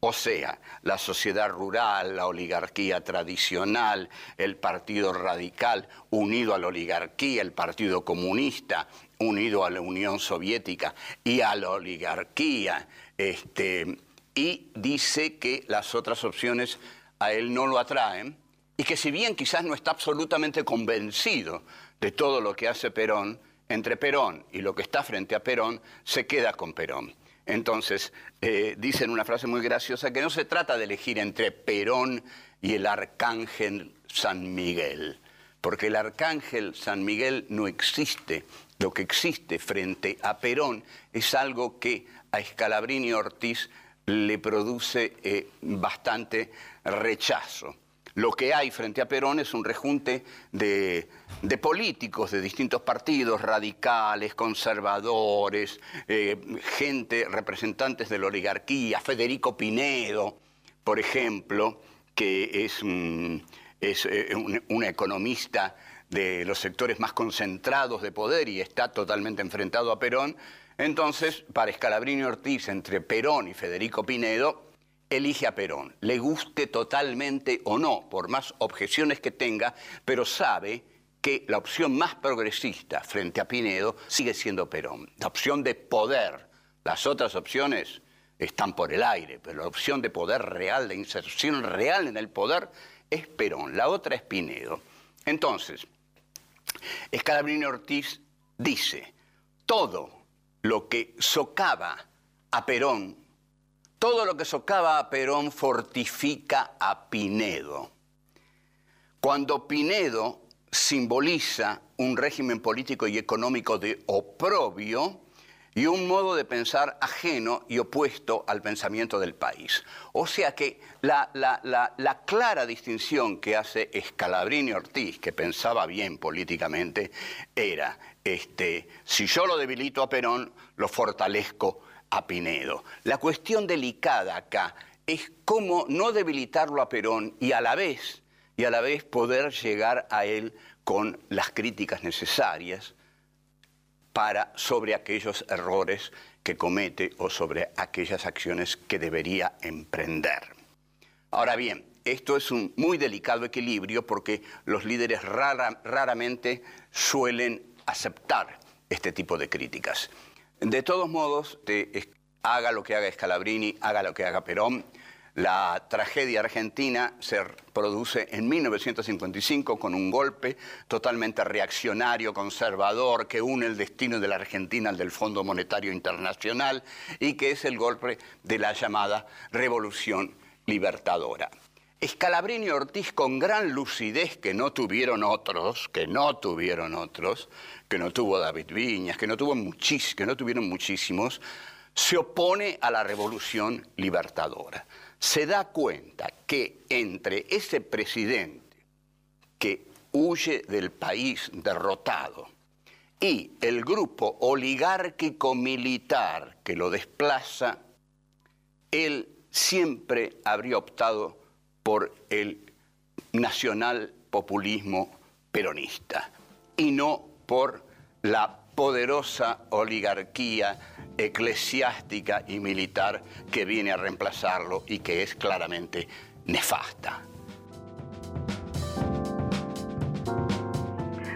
o sea, la sociedad rural, la oligarquía tradicional, el partido radical unido a la oligarquía, el partido comunista unido a la Unión Soviética y a la oligarquía, este, y dice que las otras opciones a él no lo atraen y que si bien quizás no está absolutamente convencido de todo lo que hace Perón, entre Perón y lo que está frente a Perón, se queda con Perón. Entonces, eh, dicen una frase muy graciosa que no se trata de elegir entre Perón y el arcángel San Miguel, porque el arcángel San Miguel no existe. Lo que existe frente a Perón es algo que a Scalabrini Ortiz le produce eh, bastante rechazo. Lo que hay frente a Perón es un rejunte de, políticos de distintos partidos, radicales, conservadores, eh, gente, representantes de la oligarquía, Federico Pinedo, por ejemplo, que es, es eh, un, economista de los sectores más concentrados de poder y está totalmente enfrentado a Perón. Entonces, para Scalabrini Ortiz, entre Perón y Federico Pinedo, elige a Perón, le guste totalmente o no, por más objeciones que tenga, pero sabe que la opción más progresista frente a Pinedo sigue siendo Perón, la opción de poder. Las otras opciones están por el aire, pero la opción de poder real, de inserción real en el poder, es Perón, la otra es Pinedo. Entonces, Escalabrini Ortiz dice, todo lo que socava a Perón todo lo que socava a Perón fortifica a Pinedo. Cuando Pinedo simboliza un régimen político y económico de oprobio y un modo de pensar ajeno y opuesto al pensamiento del país. O sea que la, clara distinción que hace Scalabrini Ortiz, que pensaba bien políticamente, era, este, si yo lo debilito a Perón, lo fortalezco a Pinedo. La cuestión delicada acá es cómo no debilitarlo a Perón y a la vez, y a la vez poder llegar a él con las críticas necesarias para sobre aquellos errores que comete o sobre aquellas acciones que debería emprender. Ahora bien, esto es un muy delicado equilibrio porque los líderes raramente suelen aceptar este tipo de críticas. De todos modos, haga lo que haga Scalabrini, haga lo que haga Perón, la tragedia argentina se produce en 1955 con un golpe totalmente reaccionario, conservador, que une el destino de la Argentina al del Fondo Monetario Internacional y que es el golpe de la llamada Revolución Libertadora. Scalabrini y Ortiz, con gran lucidez que no tuvieron otros, que no tuvieron otros, que no tuvo David Viñas, que no, tuvo tuvieron muchísimos, se opone a la revolución libertadora. Se da cuenta que entre ese presidente que huye del país derrotado y el grupo oligárquico militar que lo desplaza, él siempre habría optado por el nacional populismo peronista y no por la poderosa oligarquía eclesiástica y militar que viene a reemplazarlo y que es claramente nefasta.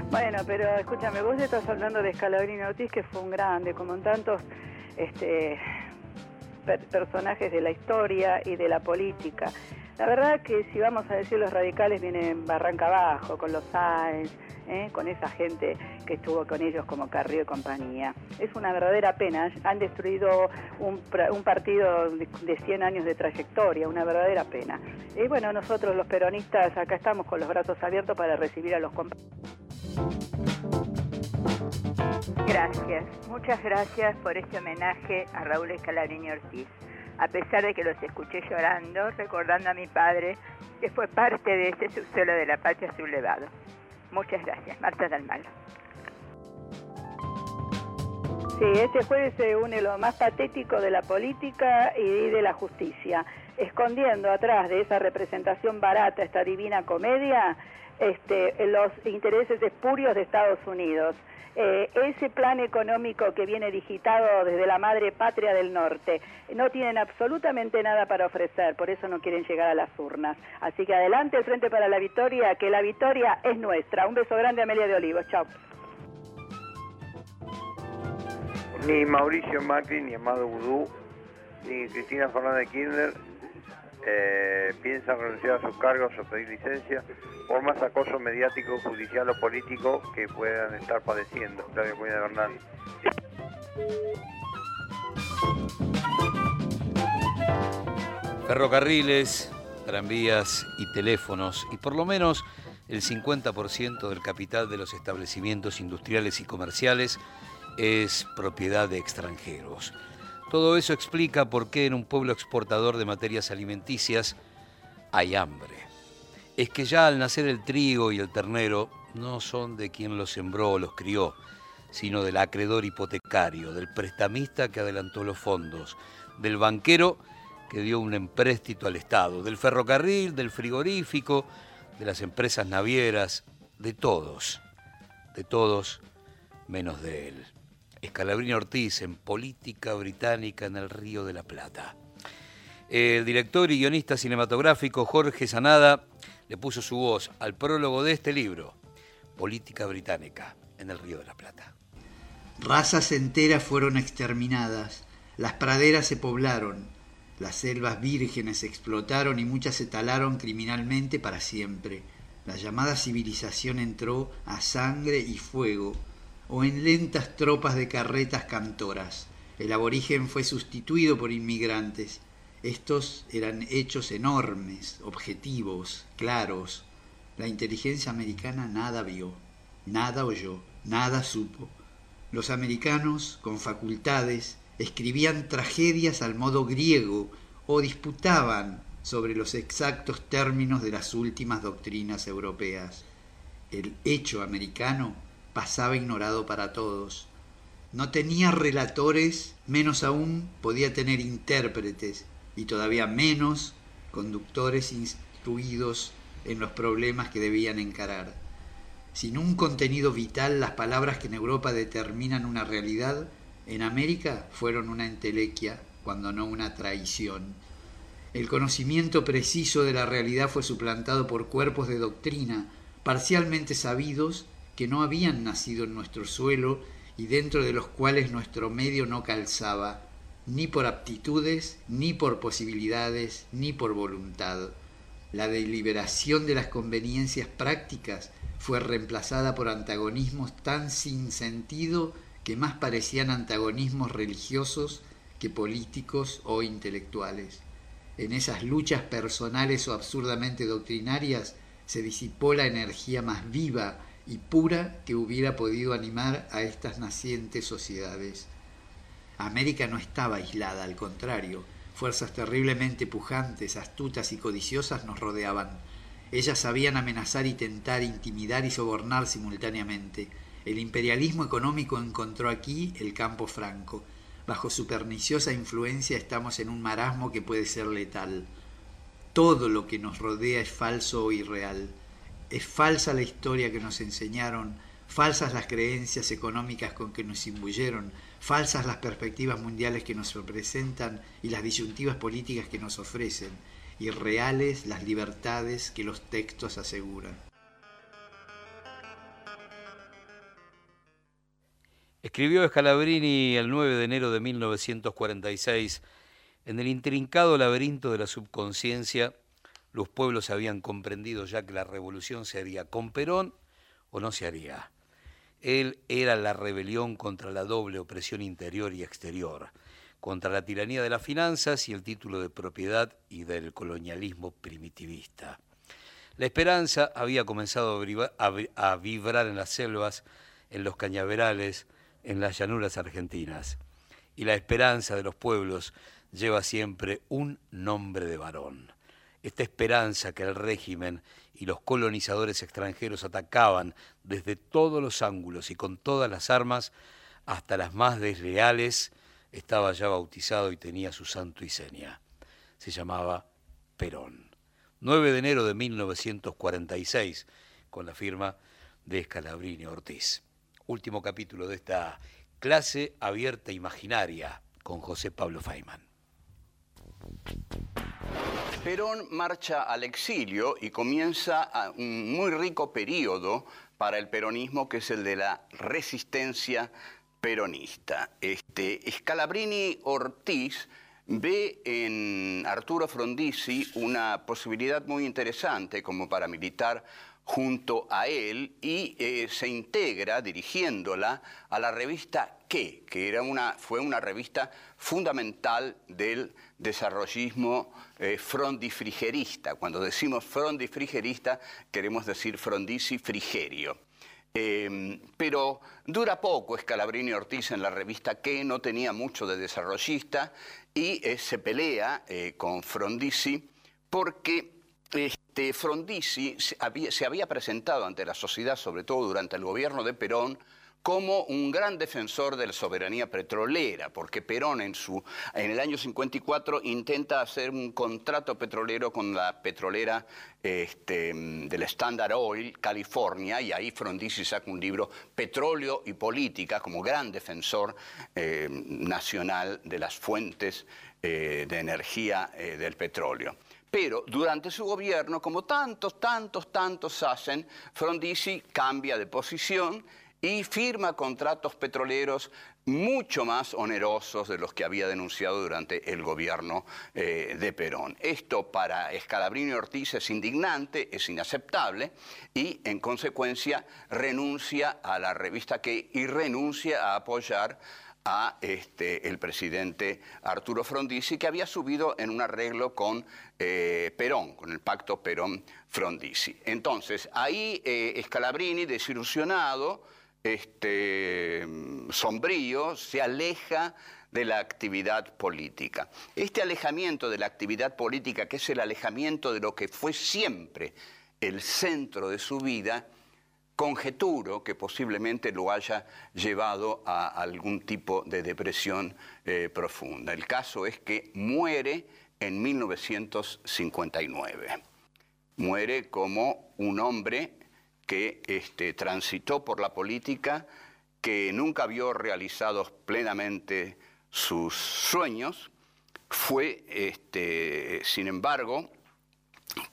Bueno, pero escúchame, vos estás hablando de Scalabrini Ortiz, que fue un grande, como en tantos este, personajes de la historia y de la política. La verdad que si vamos a decir los radicales vienen barranca abajo, con los Sáenz, ¿eh? con esa gente que estuvo con ellos como Carrillo y compañía. Es una verdadera pena, han destruido un, partido de, 100 años de trayectoria, una verdadera pena. Y bueno, nosotros los peronistas acá estamos con los brazos abiertos para recibir a los compañeros. Gracias, muchas gracias por este homenaje a Raúl Escalarini Ortiz a pesar de que los escuché llorando, recordando a mi padre, que fue parte de ese subsuelo de la patria sublevado. Muchas gracias, Marta Dalmalo. Sí, este jueves se une lo más patético de la política y de la justicia, escondiendo atrás de esa representación barata, esta divina comedia, este, los intereses espurios de Estados Unidos. Eh, ese plan económico que viene digitado desde la madre patria del norte, no tienen absolutamente nada para ofrecer, por eso no quieren llegar a las urnas. Así que adelante el Frente para la Victoria, que la victoria es nuestra. Un beso grande, Amelia de Olivos. Chao. Ni Mauricio Macri, ni Amado Vudú, ni Cristina Fernández Kirchner eh, piensan renunciar a sus cargos o pedir licencia por más acoso mediático, judicial o político que puedan estar padeciendo. Claudio Cuña. Ferrocarriles, tranvías y teléfonos, y por lo menos el 50% del capital de los establecimientos industriales y comerciales es propiedad de extranjeros. Todo eso explica por qué en un pueblo exportador de materias alimenticias hay hambre. Es que ya al nacer el trigo y el ternero no son de quien los sembró o los crió, sino del acreedor hipotecario, del prestamista que adelantó los fondos, del banquero que dio un empréstito al Estado, del ferrocarril, del frigorífico, de las empresas navieras, de todos, de todos menos de él. Escalabrini Ortiz en Política Británica en el Río de la Plata. El director y guionista cinematográfico Jorge Sanada le puso su voz al prólogo de este libro, Política Británica en el Río de la Plata. Razas enteras fueron exterminadas, las praderas se poblaron, las selvas vírgenes se explotaron y muchas se talaron criminalmente para siempre. La llamada civilización entró a sangre y fuego, o en lentas tropas de carretas cantoras. El aborigen fue sustituido por inmigrantes. Estos eran hechos enormes, objetivos, claros. La inteligencia americana nada vio, nada oyó, nada supo. Los americanos, con facultades, escribían tragedias al modo griego o disputaban sobre los exactos términos de las últimas doctrinas europeas. El hecho americano pasaba ignorado para todos. No tenía relatores, menos aún podía tener intérpretes y todavía menos conductores instruidos en los problemas que debían encarar. Sin un contenido vital, las palabras que en Europa determinan una realidad, en América fueron una entelequia, cuando no una traición. El conocimiento preciso de la realidad fue suplantado por cuerpos de doctrina, parcialmente sabidos que no habían nacido en nuestro suelo y dentro de los cuales nuestro medio no calzaba, ni por aptitudes, ni por posibilidades, ni por voluntad. La deliberación de las conveniencias prácticas fue reemplazada por antagonismos tan sin sentido que más parecían antagonismos religiosos que políticos o intelectuales. En esas luchas personales o absurdamente doctrinarias se disipó la energía más viva y pura que hubiera podido animar a estas nacientes sociedades. América no estaba aislada, al contrario, fuerzas terriblemente pujantes, astutas y codiciosas nos rodeaban. Ellas sabían amenazar y tentar, intimidar y sobornar simultáneamente. El imperialismo económico encontró aquí el campo franco. Bajo su perniciosa influencia estamos en un marasmo que puede ser letal. Todo lo que nos rodea es falso o irreal. Es falsa la historia que nos enseñaron, falsas las creencias económicas con que nos imbuyeron, falsas las perspectivas mundiales que nos representan y las disyuntivas políticas que nos ofrecen, y reales las libertades que los textos aseguran. Escribió Scalabrini el 9 de enero de 1946 en el intrincado laberinto de la subconsciencia los pueblos habían comprendido ya que la revolución se haría con Perón o no se haría. Él era la rebelión contra la doble opresión interior y exterior, contra la tiranía de las finanzas y el título de propiedad y del colonialismo primitivista. La esperanza había comenzado a vibrar en las selvas, en los cañaverales, en las llanuras argentinas. Y la esperanza de los pueblos lleva siempre un nombre de varón esta esperanza que el régimen y los colonizadores extranjeros atacaban desde todos los ángulos y con todas las armas, hasta las más desleales, estaba ya bautizado y tenía su santo y seña. Se llamaba Perón. 9 de enero de 1946, con la firma de Scalabrini Ortiz. Último capítulo de esta clase abierta imaginaria con José Pablo Feynman. Perón marcha al exilio y comienza un muy rico periodo para el peronismo, que es el de la resistencia peronista. Este, Scalabrini Ortiz ve en Arturo Frondizi una posibilidad muy interesante como paramilitar junto a él y eh, se integra dirigiéndola a la revista ¿Qué? que era una, fue una revista fundamental del desarrollismo eh, frondifrigerista. Cuando decimos frondifrigerista queremos decir frondizi frigerio. Em, pero dura poco Scalabrini Ortiz en la revista que no tenía mucho de desarrollista y eh, se pelea eh, con Frondizi porque este, Frondizi se había presentado ante la sociedad, sobre todo durante el gobierno de Perón, como un gran defensor de la soberanía petrolera, porque Perón en, su, en el año 54 intenta hacer un contrato petrolero con la petrolera este, del Standard Oil, California, y ahí Frondizi saca un libro, Petróleo y Política, como gran defensor eh, nacional de las fuentes eh, de energía eh, del petróleo. Pero durante su gobierno, como tantos, tantos, tantos hacen, Frondizi cambia de posición y firma contratos petroleros mucho más onerosos de los que había denunciado durante el gobierno eh, de Perón. Esto para Escalabrini Ortiz es indignante, es inaceptable y en consecuencia renuncia a la revista que y renuncia a apoyar a este, el presidente Arturo Frondizi, que había subido en un arreglo con eh, Perón, con el pacto Perón-Frondizi. Entonces, ahí eh, Scalabrini, desilusionado, este, sombrío, se aleja de la actividad política. Este alejamiento de la actividad política, que es el alejamiento de lo que fue siempre el centro de su vida, conjeturo que posiblemente lo haya llevado a algún tipo de depresión eh, profunda. El caso es que muere en 1959. Muere como un hombre que este, transitó por la política, que nunca vio realizados plenamente sus sueños, fue, este, sin embargo,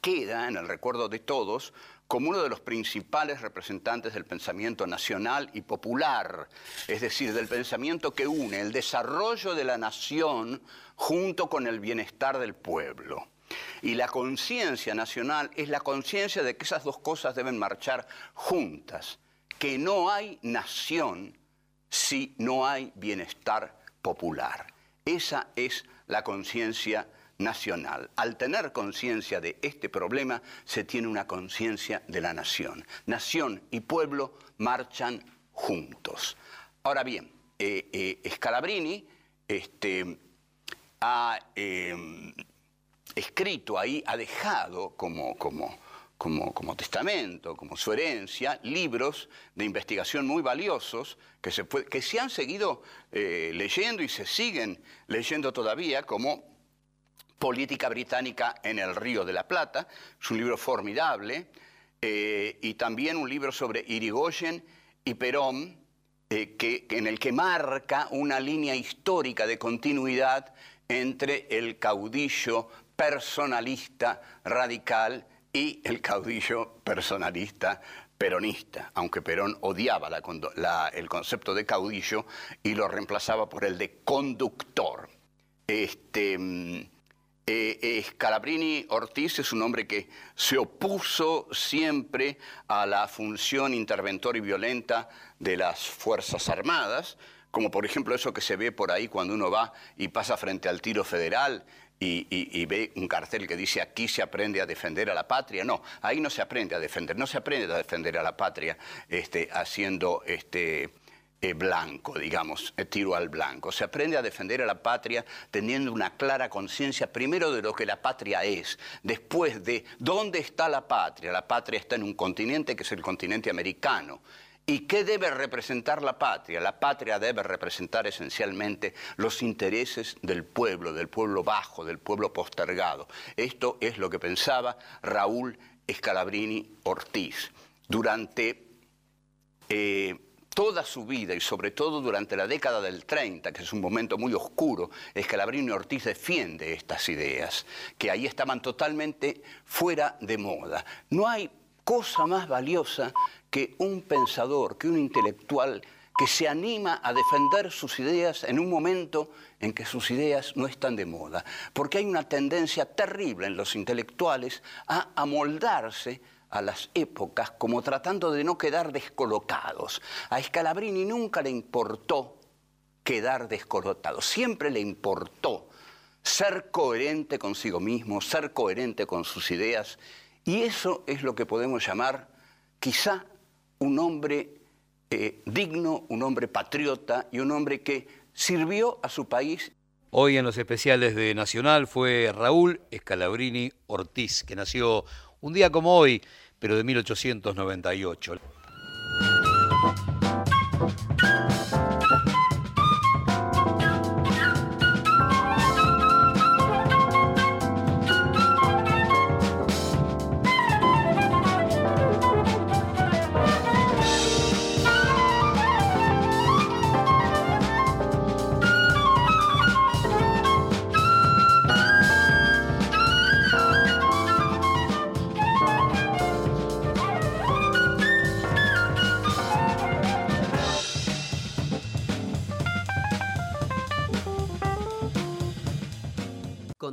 queda en el recuerdo de todos como uno de los principales representantes del pensamiento nacional y popular, es decir, del pensamiento que une el desarrollo de la nación junto con el bienestar del pueblo. Y la conciencia nacional es la conciencia de que esas dos cosas deben marchar juntas, que no hay nación si no hay bienestar popular. Esa es la conciencia nacional. Al tener conciencia de este problema, se tiene una conciencia de la nación. Nación y pueblo marchan juntos. Ahora bien, eh, eh, Scalabrini este, ha eh, escrito ahí, ha dejado como, como, como, testamento, como su herencia, libros de investigación muy valiosos que se, que se han seguido eh, leyendo y se siguen leyendo todavía, como Política Británica en el Río de la Plata, es un libro formidable, eh, y también un libro sobre Irigoyen y Perón, eh, que, en el que marca una línea histórica de continuidad entre el caudillo personalista radical y el caudillo personalista peronista, aunque Perón odiaba el concepto de caudillo y lo reemplazaba por el de conductor. Este, mm, eh, eh, Scalabrini Ortiz es un hombre que se opuso siempre a la función interventora y violenta de las Fuerzas Armadas, como por ejemplo eso que se ve por ahí cuando uno va y pasa frente al tiro federal y, ve un cartel que dice aquí se aprende a defender a la patria. No, ahí no se aprende a defender, no se aprende a defender a la patria este, haciendo este, blanco, digamos, eh, tiro al blanco. Se aprende a defender a la patria teniendo una clara conciencia primero de lo que la patria es, después de dónde está la patria. La patria está en un continente que es el continente americano ¿Y qué debe representar la patria? La patria debe representar esencialmente los intereses del pueblo, del pueblo bajo, del pueblo postergado. Esto es lo que pensaba Raúl Scalabrini Ortiz. Durante eh, toda su vida y sobre todo durante la década del 30, que es un momento muy oscuro, Scalabrini Ortiz defiende estas ideas, que ahí estaban totalmente fuera de moda. No hay cosa más valiosa que un pensador, que un intelectual que se anima a defender sus ideas en un momento en que sus ideas no están de moda. Porque hay una tendencia terrible en los intelectuales a amoldarse a las épocas como tratando de no quedar descolocados. A Scalabrini nunca le importó quedar descolocado, siempre le importó ser coherente consigo mismo, ser coherente con sus ideas, y eso es lo que podemos llamar quizá un hombre eh, digno, un hombre patriota y un hombre que sirvió a su país. Hoy en los especiales de Nacional fue Raúl Escalabrini Ortiz, que nació un día como hoy, pero de 1898.